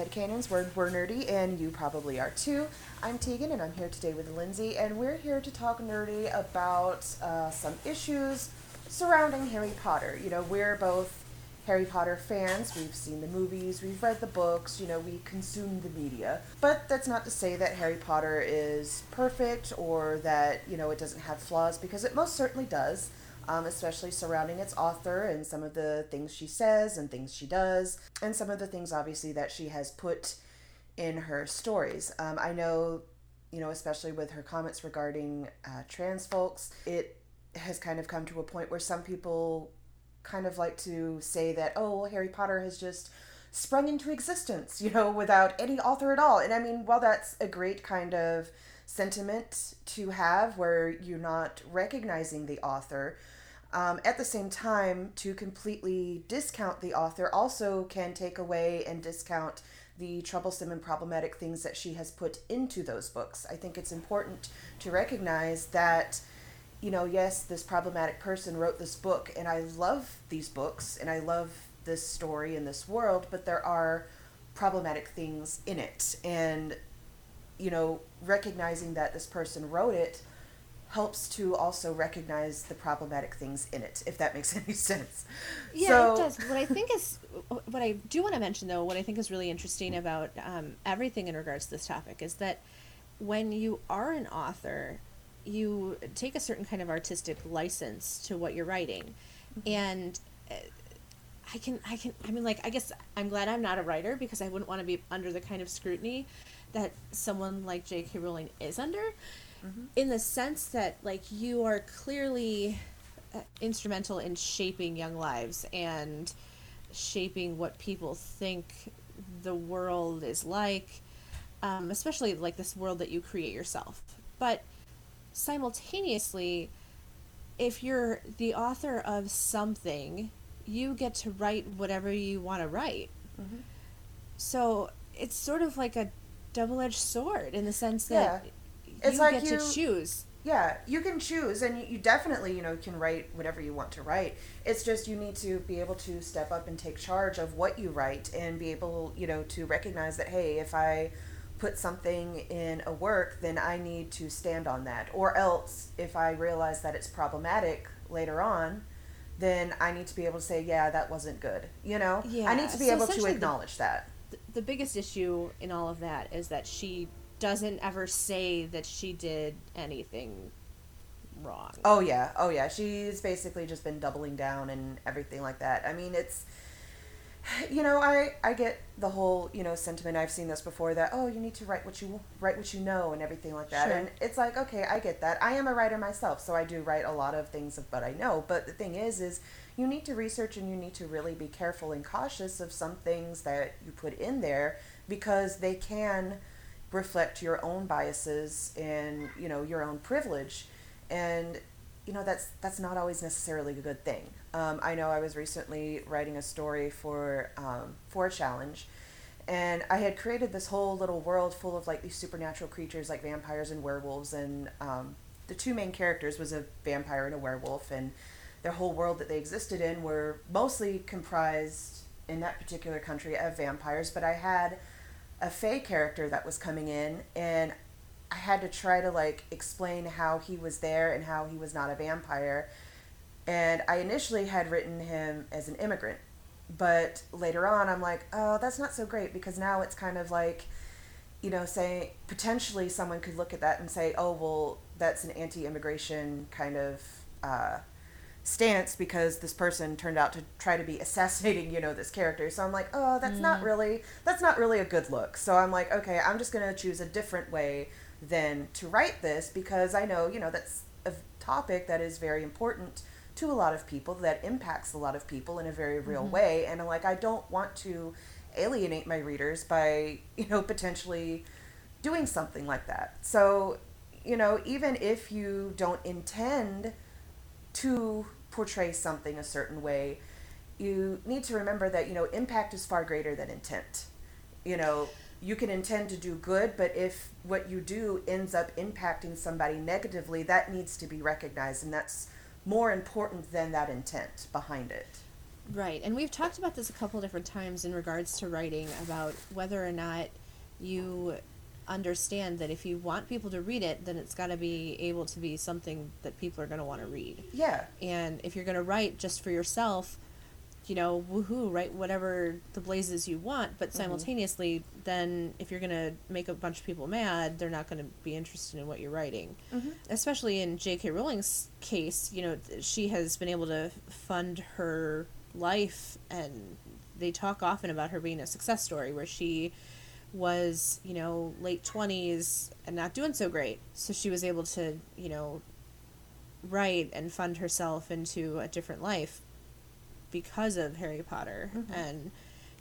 and Headcanons, where we're nerdy, and you probably are too. I'm Tegan, and I'm here today with Lindsay, and we're here to talk nerdy about uh, some issues surrounding Harry Potter. You know, we're both Harry Potter fans. We've seen the movies, we've read the books, you know, we consume the media. But that's not to say that Harry Potter is perfect or that, you know, it doesn't have flaws, because it most certainly does um, especially surrounding its author and some of the things she says and things she does, and some of the things obviously that she has put in her stories. Um, I know, you know, especially with her comments regarding uh, trans folks, it has kind of come to a point where some people kind of like to say that, oh, Harry Potter has just sprung into existence, you know, without any author at all. And I mean, while that's a great kind of sentiment to have where you're not recognizing the author, um, at the same time, to completely discount the author also can take away and discount the troublesome and problematic things that she has put into those books. I think it's important to recognize that, you know, yes, this problematic person wrote this book, and I love these books and I love this story and this world, but there are problematic things in it. And, you know, recognizing that this person wrote it helps to also recognize the problematic things in it, if that makes any sense. Yeah, so, it does. What I think is, what I do want to mention though, what I think is really interesting about um, everything in regards to this topic is that when you are an author, you take a certain kind of artistic license to what you're writing, mm-hmm. and. Uh, I can, I can, I mean, like, I guess I'm glad I'm not a writer because I wouldn't want to be under the kind of scrutiny that someone like J.K. Rowling is under mm-hmm. in the sense that like you are clearly uh, instrumental in shaping young lives and shaping what people think the world is like um, especially like this world that you create yourself but simultaneously if you're the author of something you get to write whatever you want to write mm-hmm. so it's sort of like a double-edged sword in the sense that yeah it's you like get you, to choose. Yeah, you can choose, and you definitely, you know, can write whatever you want to write. It's just you need to be able to step up and take charge of what you write, and be able, you know, to recognize that hey, if I put something in a work, then I need to stand on that. Or else, if I realize that it's problematic later on, then I need to be able to say, yeah, that wasn't good. You know, yeah. I need to be so able to acknowledge the, that. The biggest issue in all of that is that she doesn't ever say that she did anything wrong. Oh yeah, oh yeah. She's basically just been doubling down and everything like that. I mean, it's you know, I I get the whole you know sentiment. I've seen this before that oh you need to write what you write what you know and everything like that. Sure. And it's like okay, I get that. I am a writer myself, so I do write a lot of things of what I know. But the thing is, is you need to research and you need to really be careful and cautious of some things that you put in there because they can reflect your own biases and you know your own privilege. And you know that's that's not always necessarily a good thing. Um, i know i was recently writing a story for um, for a challenge and i had created this whole little world full of like these supernatural creatures like vampires and werewolves and um, the two main characters was a vampire and a werewolf and their whole world that they existed in were mostly comprised in that particular country of vampires but i had a Fae character that was coming in, and I had to try to like explain how he was there and how he was not a vampire. And I initially had written him as an immigrant, but later on I'm like, oh, that's not so great because now it's kind of like, you know, saying potentially someone could look at that and say, oh, well, that's an anti-immigration kind of uh, stance because this person turned out to try to be assassinating you know this character so i'm like oh that's mm. not really that's not really a good look so i'm like okay i'm just going to choose a different way than to write this because i know you know that's a topic that is very important to a lot of people that impacts a lot of people in a very real mm-hmm. way and i'm like i don't want to alienate my readers by you know potentially doing something like that so you know even if you don't intend to portray something a certain way, you need to remember that, you know, impact is far greater than intent. You know, you can intend to do good, but if what you do ends up impacting somebody negatively, that needs to be recognized, and that's more important than that intent behind it. Right. And we've talked about this a couple different times in regards to writing about whether or not you understand that if you want people to read it, then it's got to be able to be something that people are going to want to read. Yeah. And if you're going to write just for yourself, you know, woohoo, write whatever the blazes you want, but simultaneously, mm-hmm. then if you're going to make a bunch of people mad, they're not going to be interested in what you're writing. Mm-hmm. Especially in J.K. Rowling's case, you know, she has been able to fund her life, and they talk often about her being a success story where she was, you know, late 20s and not doing so great. So she was able to, you know, write and fund herself into a different life because of Harry Potter. Mm-hmm. And,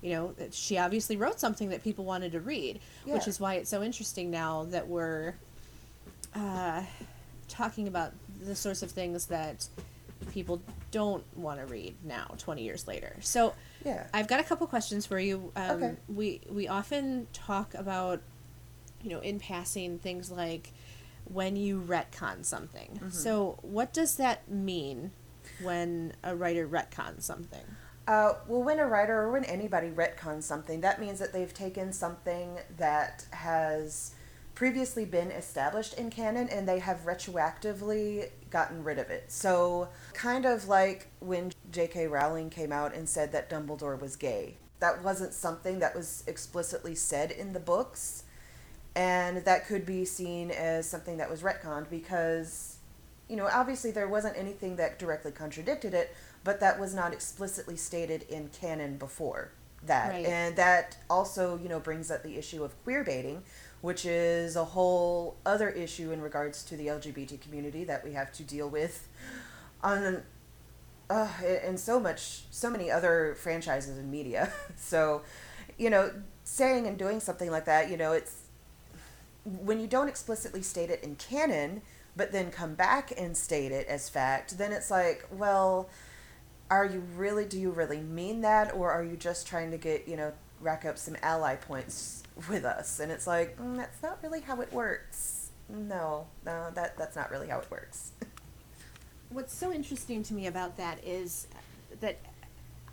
you know, she obviously wrote something that people wanted to read, yeah. which is why it's so interesting now that we're uh, talking about the sorts of things that people don't want to read now 20 years later so yeah i've got a couple questions for you um, okay. we we often talk about you know in passing things like when you retcon something mm-hmm. so what does that mean when a writer retcons something uh, well, when a writer or when anybody retcons something, that means that they've taken something that has previously been established in canon and they have retroactively gotten rid of it. So, kind of like when J.K. Rowling came out and said that Dumbledore was gay. That wasn't something that was explicitly said in the books, and that could be seen as something that was retconned because, you know, obviously there wasn't anything that directly contradicted it, but that was not explicitly stated in canon before that. Right. And that also, you know, brings up the issue of queer baiting, which is a whole other issue in regards to the LGBT community that we have to deal with on uh, in so much so many other franchises and media. so, you know, saying and doing something like that, you know, it's when you don't explicitly state it in canon, but then come back and state it as fact, then it's like, well, are you really do you really mean that or are you just trying to get, you know, rack up some ally points with us. And it's like mm, that's not really how it works. No no that that's not really how it works. What's so interesting to me about that is that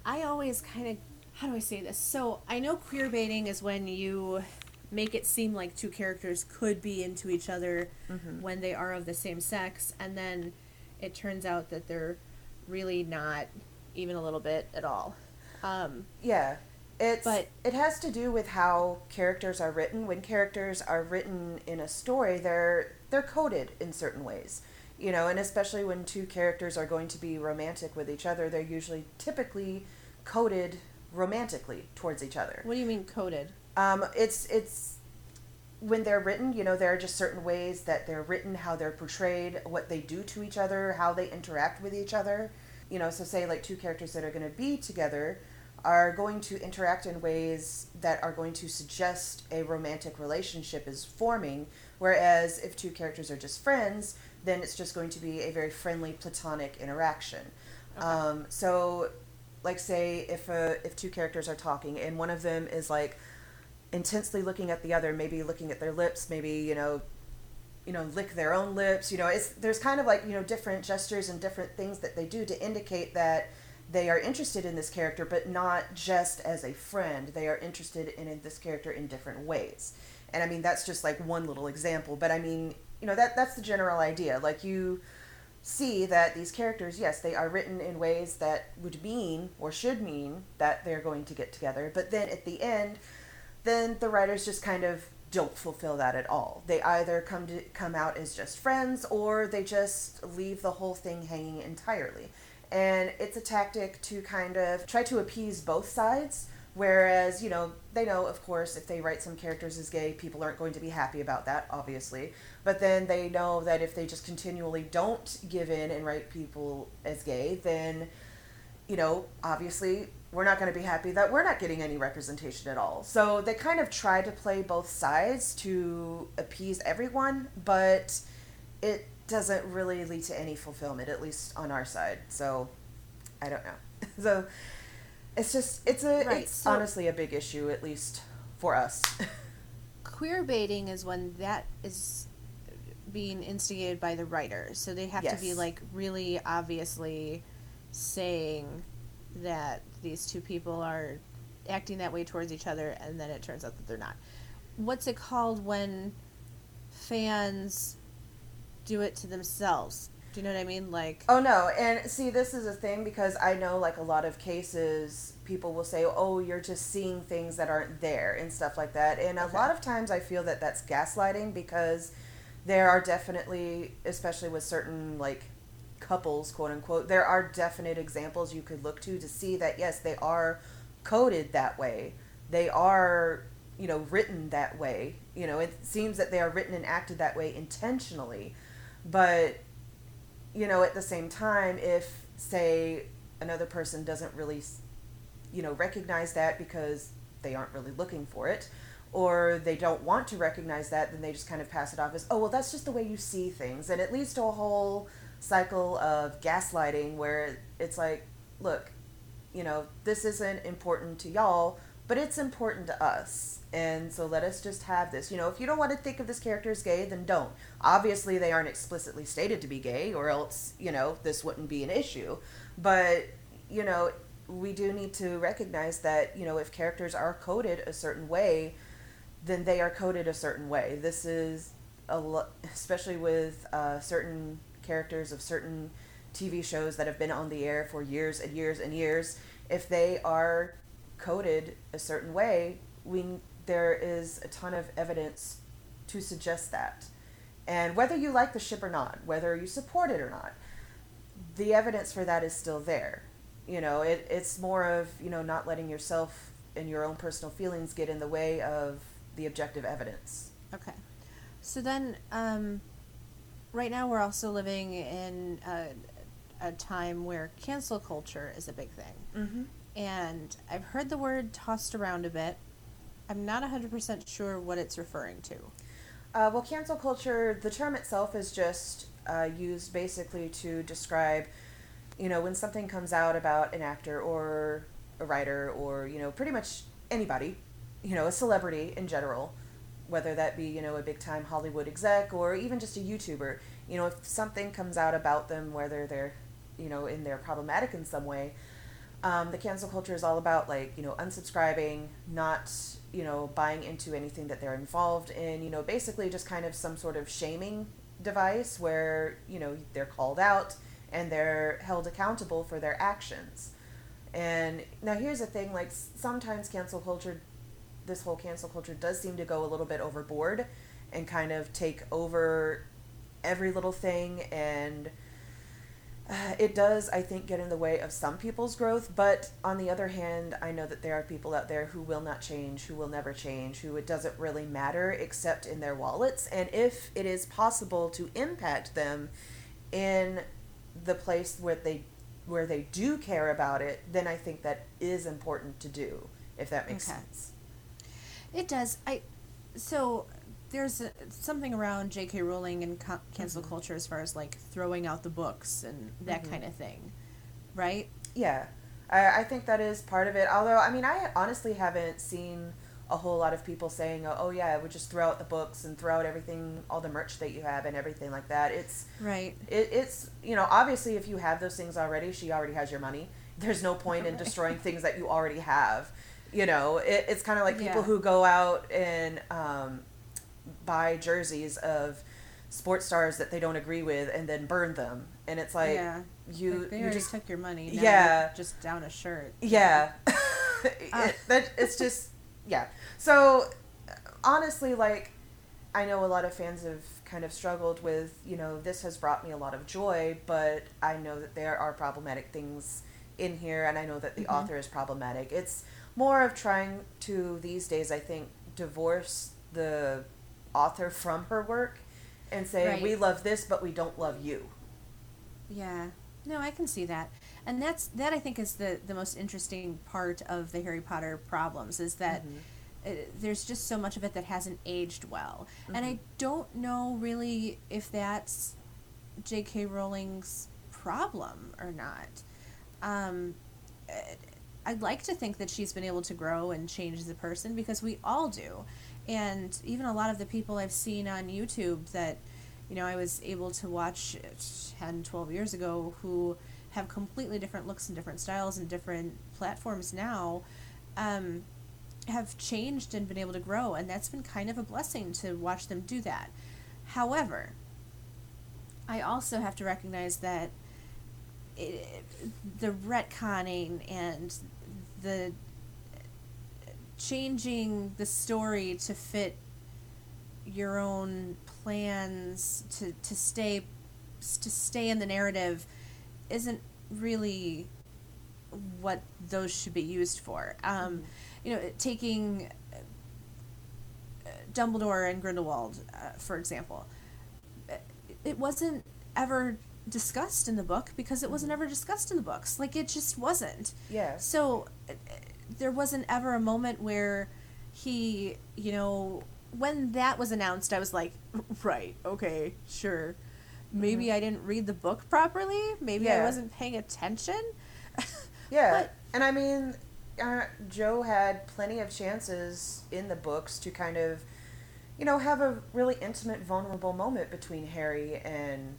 i always kind of how do i say this? So i know queer baiting is when you make it seem like two characters could be into each other mm-hmm. when they are of the same sex and then it turns out that they're really not even a little bit at all. Um, yeah it's but it has to do with how characters are written. When characters are written in a story, they're they're coded in certain ways. You know, and especially when two characters are going to be romantic with each other, they're usually typically coded romantically towards each other. What do you mean coded? Um, it's it's when they're written, you know, there are just certain ways that they're written, how they're portrayed, what they do to each other, how they interact with each other. You know, so say like two characters that are going to be together, are going to interact in ways that are going to suggest a romantic relationship is forming. Whereas if two characters are just friends, then it's just going to be a very friendly platonic interaction. Okay. Um, so, like say if a, if two characters are talking and one of them is like intensely looking at the other, maybe looking at their lips, maybe you know you know lick their own lips you know it's there's kind of like you know different gestures and different things that they do to indicate that they are interested in this character, but not just as a friend. They are interested in, this character in different ways. And I mean, that's just like one little example, but I mean, you know, that that's the general idea. Like you see that these characters, yes, they are written in ways that would mean or should mean that they're going to get together, but then at the end, then the writers just kind of don't fulfill that at all. They either come to come out as just friends or they just leave the whole thing hanging entirely and it's a tactic to kind of try to appease both sides. Whereas, you know, they know, of course, if they write some characters as gay, people aren't going to be happy about that, obviously. But then they know that if they just continually don't give in and write people as gay, then, you know, obviously we're not going to be happy that we're not getting any representation at all. So they kind of try to play both sides to appease everyone, but it doesn't really lead to any fulfillment, at least on our side. So I don't know. so it's just it's a right. it's so honestly a big issue, at least for us. queer baiting is when that is being instigated by the writer. So they have yes. to be like really obviously saying that these two people are acting that way towards each other and then it turns out that they're not. What's it called when fans do it to themselves? Do you know what I mean? Like Oh no, and see this is a thing because I know like a lot of cases people will say, "Oh, you're just seeing things that aren't there" and stuff like that. And Okay. a lot of times I feel that that's gaslighting because there are definitely especially with certain like couples, quote unquote, there are definite examples you could look to to see that yes, they are coded that way. They are, you know, written that way. You know, it seems that they are written and acted that way intentionally. But you know, at the same time, if say another person doesn't really, you know, recognize that because they aren't really looking for it, or they don't want to recognize that, then they just kind of pass it off as, oh, well, that's just the way you see things, and it leads to a whole cycle of gaslighting where it's like, look, you know, this isn't important to y'all, but it's important to us. And so let us just have this. You know, if you don't want to think of this character as gay, then don't. Obviously, they aren't explicitly stated to be gay, or else, you know, this wouldn't be an issue. But, you know, we do need to recognize that, you know, if characters are coded a certain way, then they are coded a certain way. This is a lo- especially with uh, certain characters of certain TV shows that have been on the air for years and years and years. If they are coded a certain way, we there is a ton of evidence to suggest that. And whether you like the ship or not, whether you support it or not, the evidence for that is still there. You know, it, it's more of, you know, not letting yourself and your own personal feelings get in the way of the objective evidence. Okay. So then, um, right now we're also living in a, a time where cancel culture is a big thing. Mm-hmm. And I've heard the word tossed around a bit. I'm not 100% sure what it's referring to. Uh, well, cancel culture, the term itself is just uh, used basically to describe, you know, when something comes out about an actor or a writer or, you know, pretty much anybody, you know, a celebrity in general, whether that be, you know, a big time Hollywood exec or even just a YouTuber, you know, if something comes out about them, whether they're, you know, in they're problematic in some way, um, the cancel culture is all about like you know unsubscribing not you know buying into anything that they're involved in you know basically just kind of some sort of shaming device where you know they're called out and they're held accountable for their actions. And now here's the thing like sometimes cancel culture this whole cancel culture does seem to go a little bit overboard and kind of take over every little thing and Uh, it does, I think, get in the way of some people's growth, but on the other hand, I know that there are people out there who will not change, who will never change, who it doesn't really matter except in their wallets. And if it is possible to impact them in the place where they where they do care about it, then I think that is important to do, if that makes Okay. sense. It does. I so there's a, something around J.K. Rowling and co- cancel Mhm. culture as far as like throwing out the books and that Mhm. kind of thing, right? Yeah, I, I think that is part of it. Although, I mean, I honestly haven't seen a whole lot of people saying, "Oh, yeah, I would just throw out the books and throw out everything, all the merch that you have, and everything like that." It's Right. it, it's you know obviously if you have those things already, she already has your money. There's no point in destroying things that you already have. You know, it, it's kind of like people Yeah. who go out and um, buy jerseys of sports stars that they don't agree with and then burn them, and it's like yeah. you Like, they you just took your money. Now Yeah. Just down a shirt. yeah Ah. it, that it's just yeah so honestly like i know a lot of fans have kind of struggled with you know this has brought me a lot of joy but i know that there are problematic things in here and i know that the Mhm. author is problematic it's more of trying to these days i think divorce the author from her work and say Right. we love this but we don't love you Yeah. No, I can see that. And that's that I think is the the most interesting part of the Harry Potter problems is that Mhm. uh, there's just so much of it that hasn't aged well. And I Mhm. don't know really if that's J.K. Rowling's problem or not. Um, uh, I'd like to think that she's been able to grow and change as a person because we all do. And even a lot of the people I've seen on YouTube that, you know, I was able to watch 10, 12 years ago who have completely different looks and different styles and different platforms now, um, have changed and been able to grow, and that's been kind of a blessing to watch them do that. However, I also have to recognize that it, the retconning and the changing the story to fit your own plans to, to stay to stay in the narrative isn't really what those should be used for. Um, you know, taking uh, Dumbledore and Grindelwald, uh, for example, it wasn't ever discussed in the book because it wasn't ever discussed in the books. Like it just wasn't. Yeah. So there wasn't ever a moment where he, you know, when that was announced, I was like, right, okay, sure. Maybe I didn't read the book properly. Maybe I wasn't paying attention. Yeah, But- and I mean, uh, Jo had plenty of chances in the books to kind of, you know, have a really intimate, vulnerable moment between Harry and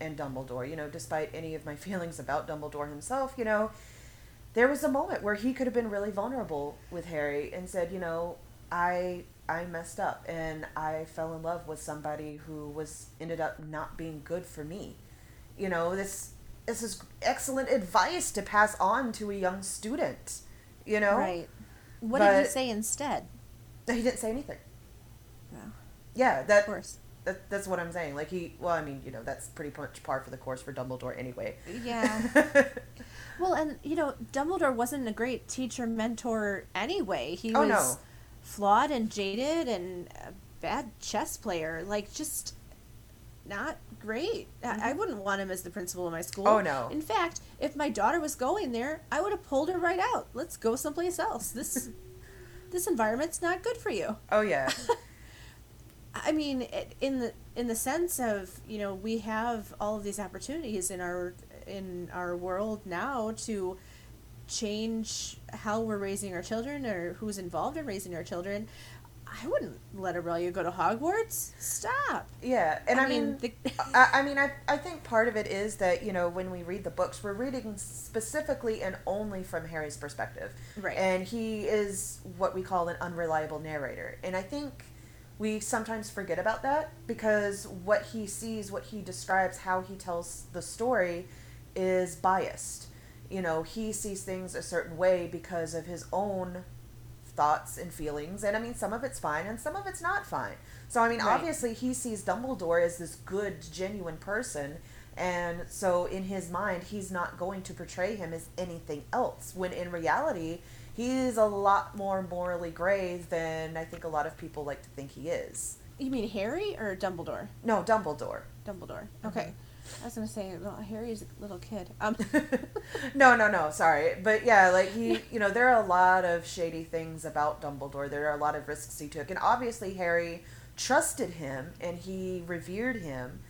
and Dumbledore. You know, despite any of my feelings about Dumbledore himself, you know, there was a moment where he could have been really vulnerable with Harry and said, you know, I I messed up and I fell in love with somebody who was ended up not being good for me. You know, this this is excellent advice to pass on to a young student. You know, Right. What did he say instead? he didn't say anything. Yeah, of that, course. That that's what I'm saying. Like he, well, I mean, you know, that's pretty much par for the course for Dumbledore anyway. Yeah. Well, and you know, Dumbledore wasn't a great teacher mentor anyway. He Oh, was no. flawed and jaded and a bad chess player. Like just not great. I, I wouldn't want him as the principal of my school. Mm-hmm. Oh, no. In fact, if my daughter was going there, I would have pulled her right out. Let's go someplace else. This this environment's not good for you. oh yeah, I mean, in the in the sense of you know we have all of these opportunities in our in our world now to change how we're raising our children or who's involved in raising our children. I wouldn't let Aurelia go to Hogwarts. Stop. yeah, and I, mean, the, I, I mean, I, I think part of it is that you know when we read the books, we're reading specifically and only from Harry's perspective, Right. And he is what we call an unreliable narrator, and I think we sometimes forget about that because what he sees, what he describes, how he tells the story, is biased. You know, he sees things a certain way because of his own thoughts and feelings and i mean some of it's fine and some of it's not fine so i mean Right. obviously he sees dumbledore as this good genuine person and so in his mind he's not going to portray him as anything else when in reality he's a lot more morally gray than i think a lot of people like to think he is you mean Harry or Dumbledore? no dumbledore Dumbledore. Mm-hmm. Okay. I was gonna say, well, Harry's a little kid. Um, no, no, no. Sorry, but yeah, like he, you know, there are a lot of shady things about Dumbledore. There are a lot of risks he took, and obviously Harry trusted him and he revered him,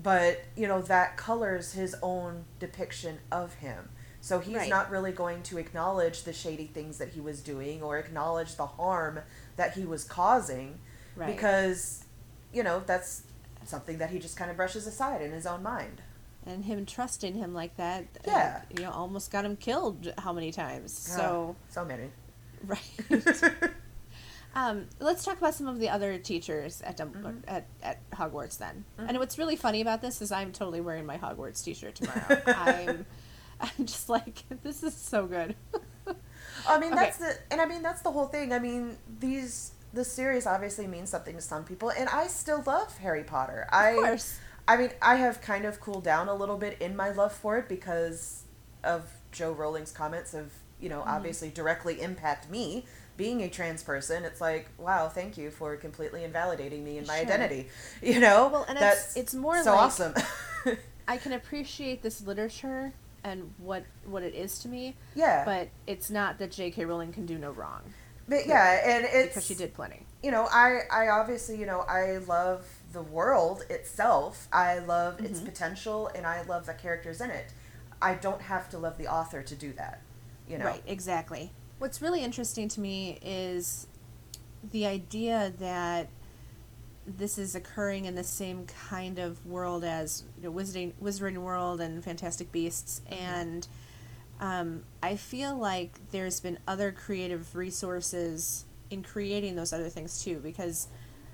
but you know that colors his own depiction of him. So he's Right. not really going to acknowledge the shady things that he was doing or acknowledge the harm that he was causing, Right. because, you know, that's something that he just kind of brushes aside in his own mind. and him trusting him like that, uh, Yeah. you know, almost got him killed. How many times? So. Ah, so many. Right. um, let's talk about some of the other teachers at Dumbledore, Mm-hmm. at, at Hogwarts then. And what's really funny about this is I'm totally wearing my Hogwarts t-shirt tomorrow. I'm I'm just like this is so good. I mean, Okay. that's the, and I mean that's the whole thing. I mean, these the series obviously means something to some people, and I still love Harry Potter. I, of course. I mean, I have kind of cooled down a little bit in my love for it because of Jo Rowling's comments of you know Mm-hmm. obviously directly impact me being a trans person. It's like wow, thank you for completely invalidating me and my Sure. identity. You know, Well, and it's- that's it's more so like- awesome. I can appreciate this literature and what what it is to me, yeah, but it's not that J.K. Rowling can do no wrong but yeah, and it's because she did plenty. you know, I, I obviously, you know, I love the world itself. I love Mm-hmm. its potential and I love the characters in it. I don't have to love the author to do that. You know. Right, exactly. What's really interesting to me is the idea that this is occurring in the same kind of world as you know, Wizarding Wizarding World and Fantastic Beasts, and um, I feel like there's been other creative resources in creating those other things too, because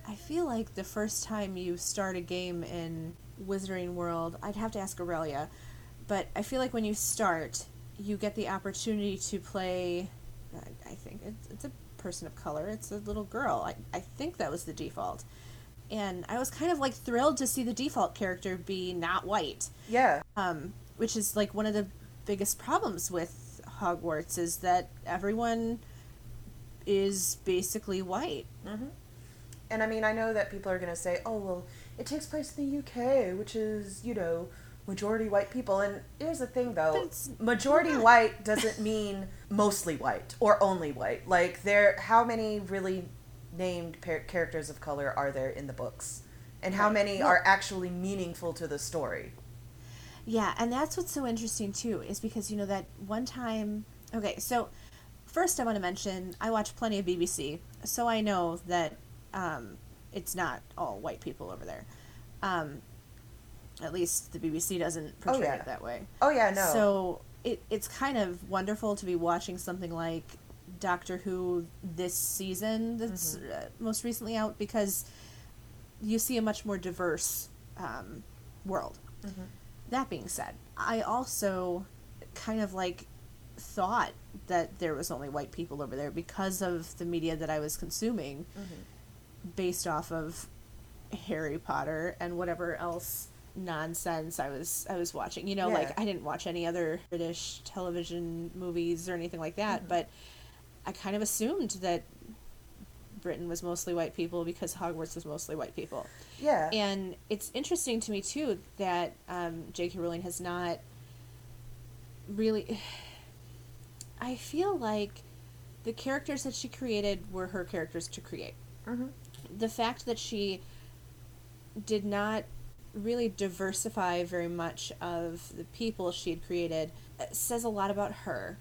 I feel like the first time you start a game in Wizarding World, I'd have to ask Aurelia, but I feel like when you start, you get the opportunity to play. I, I think it's, it's a person of color. It's a little girl. I, I think that was the default. And I was kind of like thrilled to see the default character be not white. Yeah. Um, which is like one of the biggest problems with Hogwarts is that everyone is basically white. Mm-hmm. And I mean, I know that people are going to say, oh, well, it takes place in the UK, which is, you know, majority white people. And here's the thing, though majority not. white doesn't mean mostly white or only white. Like, there, how many really named par- characters of color are there in the books? And how right. many well, are actually meaningful to the story? Yeah, and that's what's so interesting, too, is because, you know, that one time. Okay, so first I want to mention I watch plenty of BBC, so I know that um, it's not all white people over there. Um, at least the BBC doesn't oh, portray oh, yeah. it that way. Oh yeah, no. So it, it's kind of wonderful to be watching something like Doctor Who this season that's mm-hmm. uh, most recently out because you see a much more diverse um, world. Mm-hmm. That being said, I also kind of like thought that there was only white people over there because of the media that I was consuming mm-hmm. based off of Harry Potter and whatever else nonsense I was I was watching. You know, yeah. like I didn't watch any other British television movies or anything like that, mm-hmm. but I kind of assumed that Britain was mostly white people because Hogwarts was mostly white people. Yeah. And it's interesting to me too that um, J.K. Rowling has not really. I feel like the characters that she created were her characters to create. Mm-hmm. The fact that she did not really diversify very much of the people she had created uh, says a lot about her,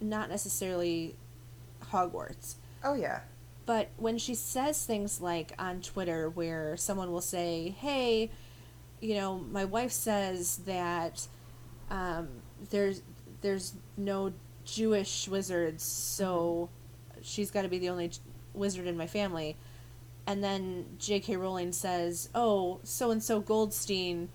not necessarily Hogwarts. Oh, yeah. But when she says things like on Twitter, where someone will say, hey, you know, my wife says that um, there's there's no Jewish wizards, so she's got to be the only wizard in my family and then J.K. Rowling says, "Oh, so and so Goldstein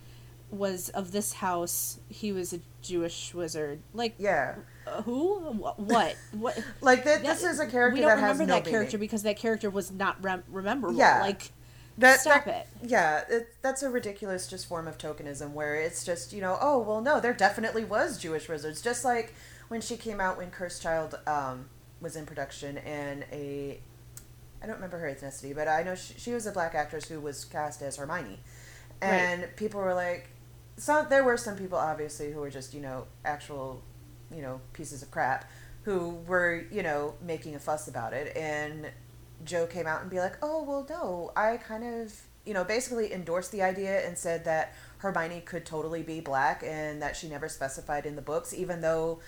was of this house. He was a Jewish wizard." Like, yeah, who? What? What? like that, this is a character. We don't remember that no character because that character was not rem- rememberable. Yeah, like. That, Stop that, it. Yeah, it, that's a ridiculous just form of tokenism where it's just, you know, oh, well, no, there definitely was Jewish wizards. Just like when she came out when Cursed Child um, was in production and a I don't remember her ethnicity, but I know she, she was a black actress who was cast as Hermione, and right. people were like, some there were some people obviously who were just you know actual, you know pieces of crap, who were you know making a fuss about it, and jo came out and be like, oh well no, I kind of you know basically endorsed the idea and said that Hermione could totally be black and that she never specified in the books, even though,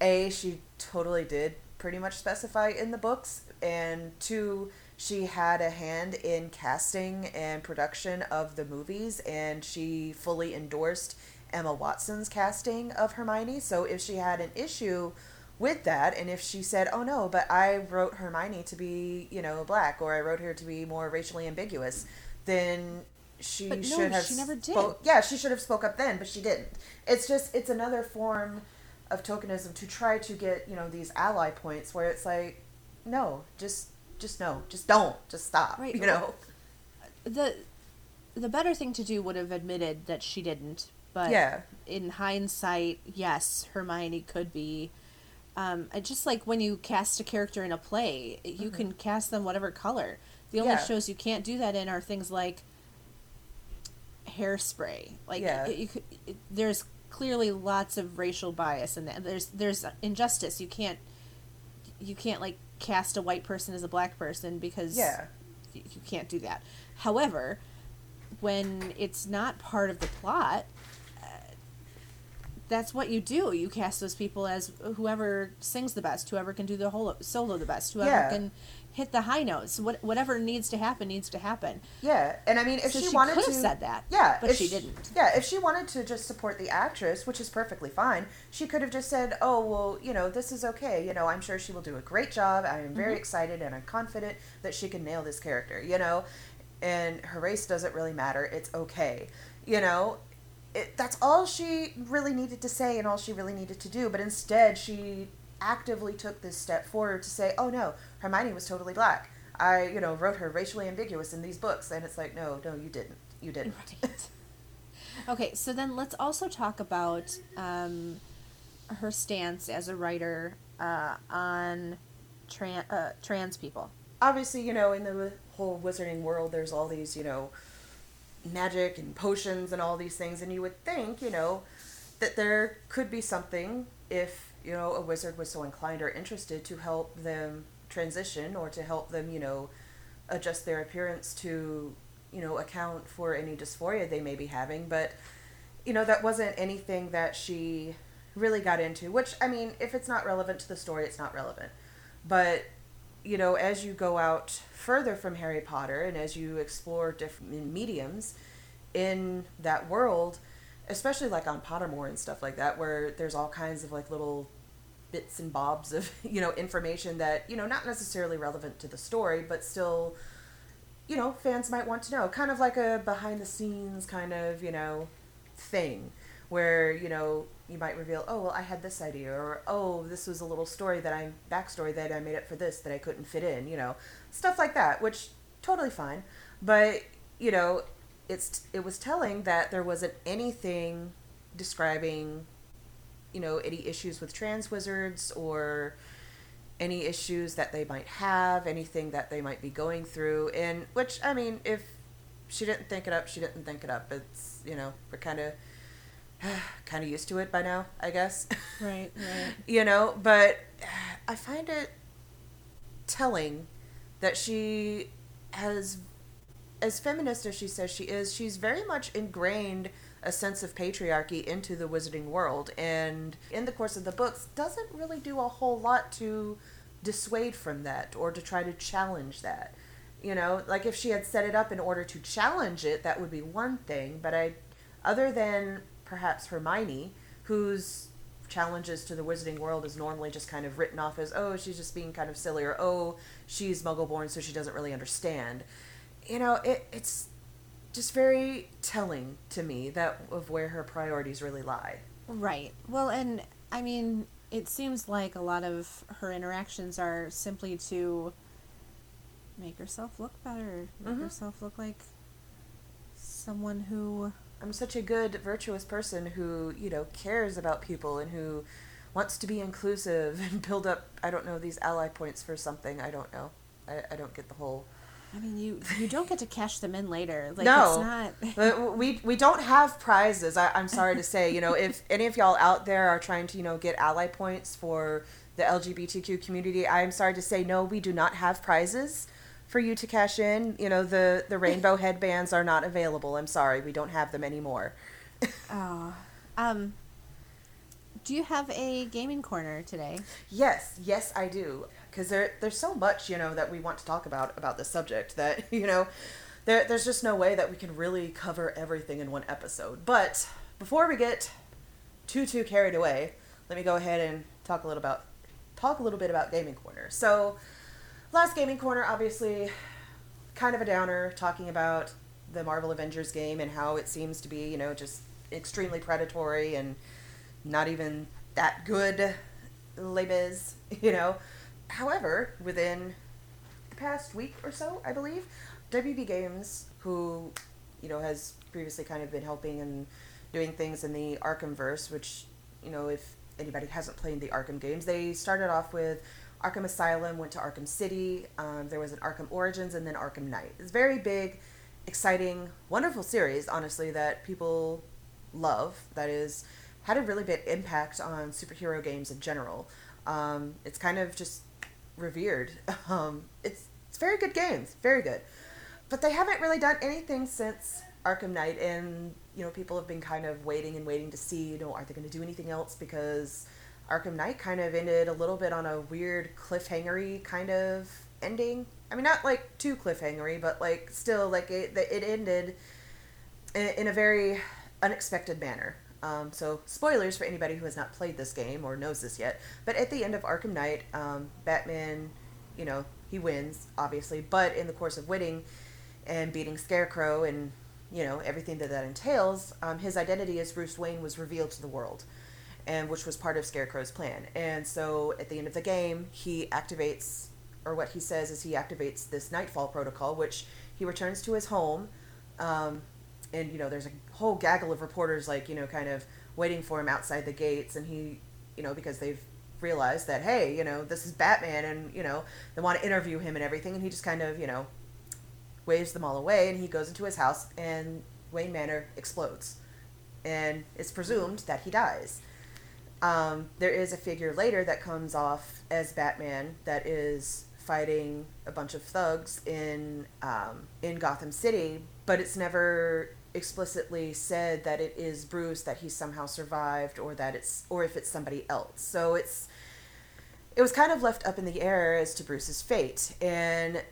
a she totally did pretty much specify in the books and two she had a hand in casting and production of the movies and she fully endorsed Emma Watson's casting of Hermione so if she had an issue with that and if she said oh no but I wrote Hermione to be you know black or I wrote her to be more racially ambiguous then she but should no, have she never did. Spoke, yeah she should have spoke up then but she didn't it's just it's another form of tokenism to try to get you know these ally points where it's like no just just no, just don't, just stop. Right. You know. The the better thing to do would have admitted that she didn't, but yeah. in hindsight, yes, Hermione could be. Um, just like when you cast a character in a play, you mm-hmm. can cast them whatever color. The only yeah. shows you can't do that in are things like hairspray. Like yeah. it, could, it, there's clearly lots of racial bias in that. There's there's injustice. You can't you can't like cast a white person as a black person because yeah. you, you can't do that. However, when it's not part of the plot, that's what you do. You cast those people as whoever sings the best, whoever can do the whole solo the best, whoever Yeah. can hit the high notes. What, whatever needs to happen needs to happen. Yeah, and I mean, if So she, she wanted could to, have said that, yeah, but if she didn't. Yeah, if she wanted to just support the actress, which is perfectly fine, she could have just said, "Oh, well, you know, this is okay. You know, I'm sure she will do a great job. I am very Mhm. excited and I'm confident that she can nail this character." You know, and her race doesn't really matter. It's okay. You know, it, that's all she really needed to say and all she really needed to do. But instead, she actively took this step forward to say, "Oh no, Hermione was totally black. I, you know, wrote her racially ambiguous in these books." And it's like, "No, no, you didn't. You didn't." Right. okay, so then let's also talk about um, her stance as a writer uh, on tran- uh, trans people. Obviously, you know, in the whole wizarding world, there's all these, you know, magic and potions and all these things, and you would think, you know, that there could be something if, you know, a wizard was so inclined or interested to help them transition or to help them, you know, adjust their appearance to, you know, account for any dysphoria they may be having. But, you know, that wasn't anything that she really got into, which, I mean, if it's not relevant to the story, it's not relevant. But, you know, as you go out further from Harry Potter and as you explore different mediums in that world, especially like on Pottermore and stuff like that, where there's all kinds of like little bits and bobs of, you know, information that, you know, not necessarily relevant to the story, but still, you know, fans might want to know. Kind of like a behind the scenes kind of, you know, thing where, you know, you might reveal, oh, well, I had this idea, or oh, this was a little story that I, backstory that I made up for this that I couldn't fit in, you know, stuff like that, which totally fine. But, you know, it's, it was telling that there wasn't anything describing, you know, any issues with trans wizards or any issues that they might have, anything that they might be going through, and which, I mean, if she didn't think it up, she didn't think it up. It's, you know, we're kind of kind of used to it by now, I guess. Right, right. you know, but I find it telling that she has as feminist as she says she is, she's very much ingrained a sense of patriarchy into the wizarding world and in the course of the books doesn't really do a whole lot to dissuade from that or to try to challenge that. You know, like if she had set it up in order to challenge it, that would be one thing, but I other than perhaps Hermione, whose challenges to the wizarding world is normally just kind of written off as, oh, she's just being kind of silly, or oh, she's muggle born, so she doesn't really understand. You know, it, it's just very telling to me that of where her priorities really lie. Right. Well, and I mean, it seems like a lot of her interactions are simply to make herself look better, make Mhm. herself look like someone who I'm such a good, virtuous person who, you know, cares about people and who wants to be inclusive and build up, I don't know, these ally points for something. I don't know. I, I don't get the whole. I mean, you you don't get to cash them in later. Like No. it's not But we, we don't have prizes, I, I'm sorry to say. You know, if any of y'all out there are trying to, you know, get ally points for the LGBTQ community, I'm sorry to say, no, we do not have prizes for you to cash in. You know, the, the rainbow headbands are not available. I'm sorry, we don't have them anymore. Oh. Um do you have a gaming corner today? Yes, yes, I do. Because there, there's so much, you know, that we want to talk about about this subject that, you know, there, there's just no way that we can really cover everything in one episode. But before we get too too carried away, let me go ahead and talk a little about talk a little bit about Gaming Corner. So, last Gaming Corner, obviously, kind of a downer, talking about the Marvel Avengers game and how it seems to be, you know, just extremely predatory and not even that good, Les you know. However, within the past week or so, I believe, WB Games, who, you know, has previously kind of been helping and doing things in the Arkhamverse, which, you know, if anybody hasn't played the Arkham games, they started off with Arkham Asylum, went to Arkham City, um, there was an Arkham Origins, and then Arkham Knight. It's very big, exciting, wonderful series, honestly, that people love. That is, had a really big impact on superhero games in general. Um, it's kind of just revered. Um, it's it's very good games, very good. But they haven't really done anything since Arkham Knight, and you know people have been kind of waiting and waiting to see, you know, are they going to do anything else because Arkham Knight kind of ended a little bit on a weird cliffhangery kind of ending. I mean, not like too cliffhangery, but like still like it it ended in, a very unexpected manner. Um, so spoilers for anybody who has not played this game or knows this yet. But at the end of Arkham Knight, um, Batman, you know, he wins obviously, but in the course of winning and beating Scarecrow and you know everything that that entails, um, his identity as Bruce Wayne was revealed to the world, and which was part of Scarecrow's plan. And so at the end of the game, he activates, or what he says is he activates this Knightfall protocol, which he returns to his home. Um, and you know, there's a whole gaggle of reporters like you know, kind of waiting for him outside the gates, and he, you know, because they've realized that hey, you know, this is Batman, and you know, they want to interview him and everything, and he just kind of you know waves them all away, and he goes into his house, and Wayne Manor explodes, and it's presumed that he dies. Um, there is a figure later that comes off as Batman that is fighting a bunch of thugs in um, in Gotham City, but it's never explicitly said that it is Bruce that he somehow survived or that it's or if it's somebody else. So it's it was kind of left up in the air as to Bruce's fate and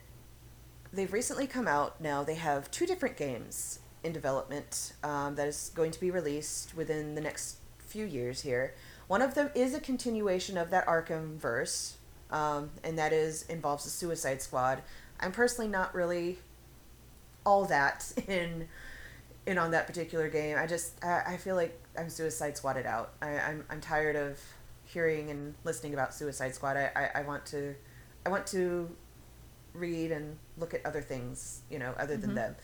they've recently come out now. They have two different games in development um, that is going to be released within the next few years here. One of them is a continuation of that Arkham verse, um, and that is involves the Suicide Squad. I'm personally not really all that in in on that particular game. I just I, I feel like I'm Suicide Squatted out. I, I'm I'm tired of hearing and listening about Suicide Squad. I, I, I want to I want to read and look at other things, you know, other than mm-hmm. them.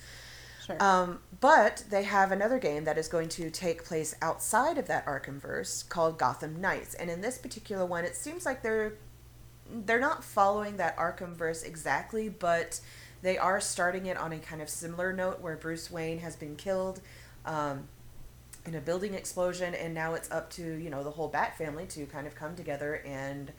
Sure. Um, but they have another game that is going to take place outside of that Arkhamverse called Gotham Knights, and in this particular one, it seems like they're they're not following that Arkhamverse exactly, but they are starting it on a kind of similar note where Bruce Wayne has been killed um, in a building explosion, and now it's up to you know the whole Bat family to kind of come together and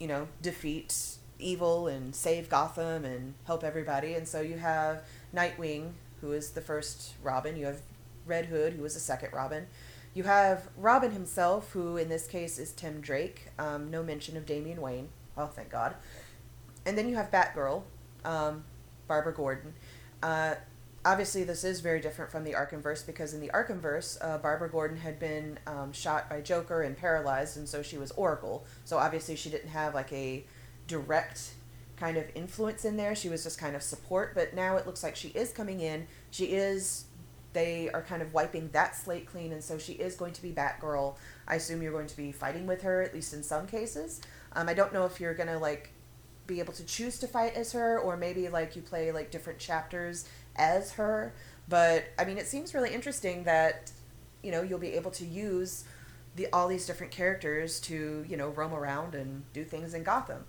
you know defeat evil and save Gotham and help everybody. And so you have Nightwing, who is the first Robin. You have Red Hood, who is the second Robin. You have Robin himself, who in this case is Tim Drake. Um, no mention of Damian Wayne. Oh, thank God. And then you have Batgirl, um, Barbara Gordon. Uh, obviously, this is very different from the Arkhamverse because in the Arkhamverse, uh, Barbara Gordon had been um, shot by Joker and paralyzed, and so she was Oracle. So obviously, she didn't have like a direct kind of influence in there. She was just kind of support, but now it looks like she is coming in. She is they are kind of wiping that slate clean and so she is going to be Batgirl. I assume you're going to be fighting with her at least in some cases. Um, I don't know if you're going to like be able to choose to fight as her or maybe like you play like different chapters as her, but I mean it seems really interesting that you know you'll be able to use the all these different characters to, you know, roam around and do things in Gotham.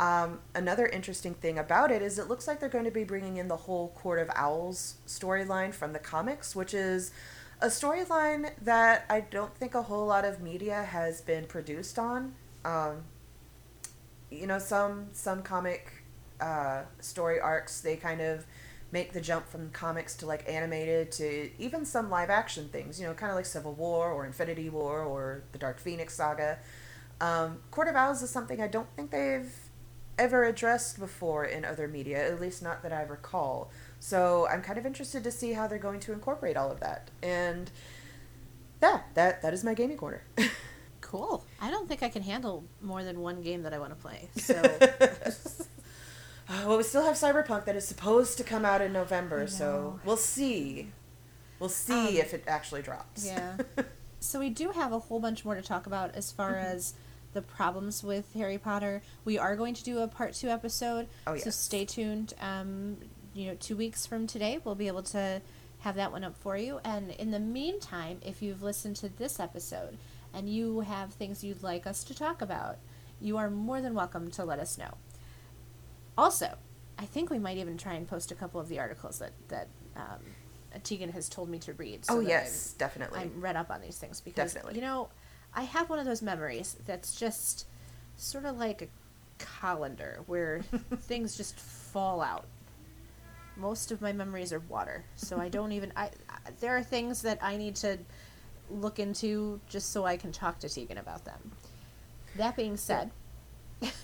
Um, another interesting thing about it is it looks like they're going to be bringing in the whole Court of Owls storyline from the comics, which is a storyline that I don't think a whole lot of media has been produced on. Um, you know, some some comic uh, story arcs they kind of make the jump from comics to like animated to even some live action things. You know, kind of like Civil War or Infinity War or the Dark Phoenix saga. Um, Court of Owls is something I don't think they've ever addressed before in other media, at least not that I recall. So I'm kind of interested to see how they're going to incorporate all of that. And yeah, that that is my gaming corner. cool. I don't think I can handle more than one game that I want to play. So well, we still have Cyberpunk that is supposed to come out in November, so we'll see. We'll see um, if it actually drops. Yeah. so we do have a whole bunch more to talk about as far mm-hmm. as the problems with Harry Potter. We are going to do a part two episode. Oh, yes. So stay tuned. Um, you know, two weeks from today, we'll be able to have that one up for you. And in the meantime, if you've listened to this episode and you have things you'd like us to talk about, you are more than welcome to let us know. Also, I think we might even try and post a couple of the articles that that um, Tegan has told me to read. So oh yes, I'm, definitely. I'm read up on these things because definitely. you know I have one of those memories that's just sort of like a colander where things just fall out. most of my memories are water. So I don't even I, I there are things that I need to look into just so I can talk to Tegan about them. That being said,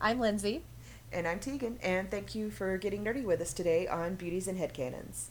I'm Lindsay. And I'm Tegan, and thank you for getting nerdy with us today on Beauties and Headcanons.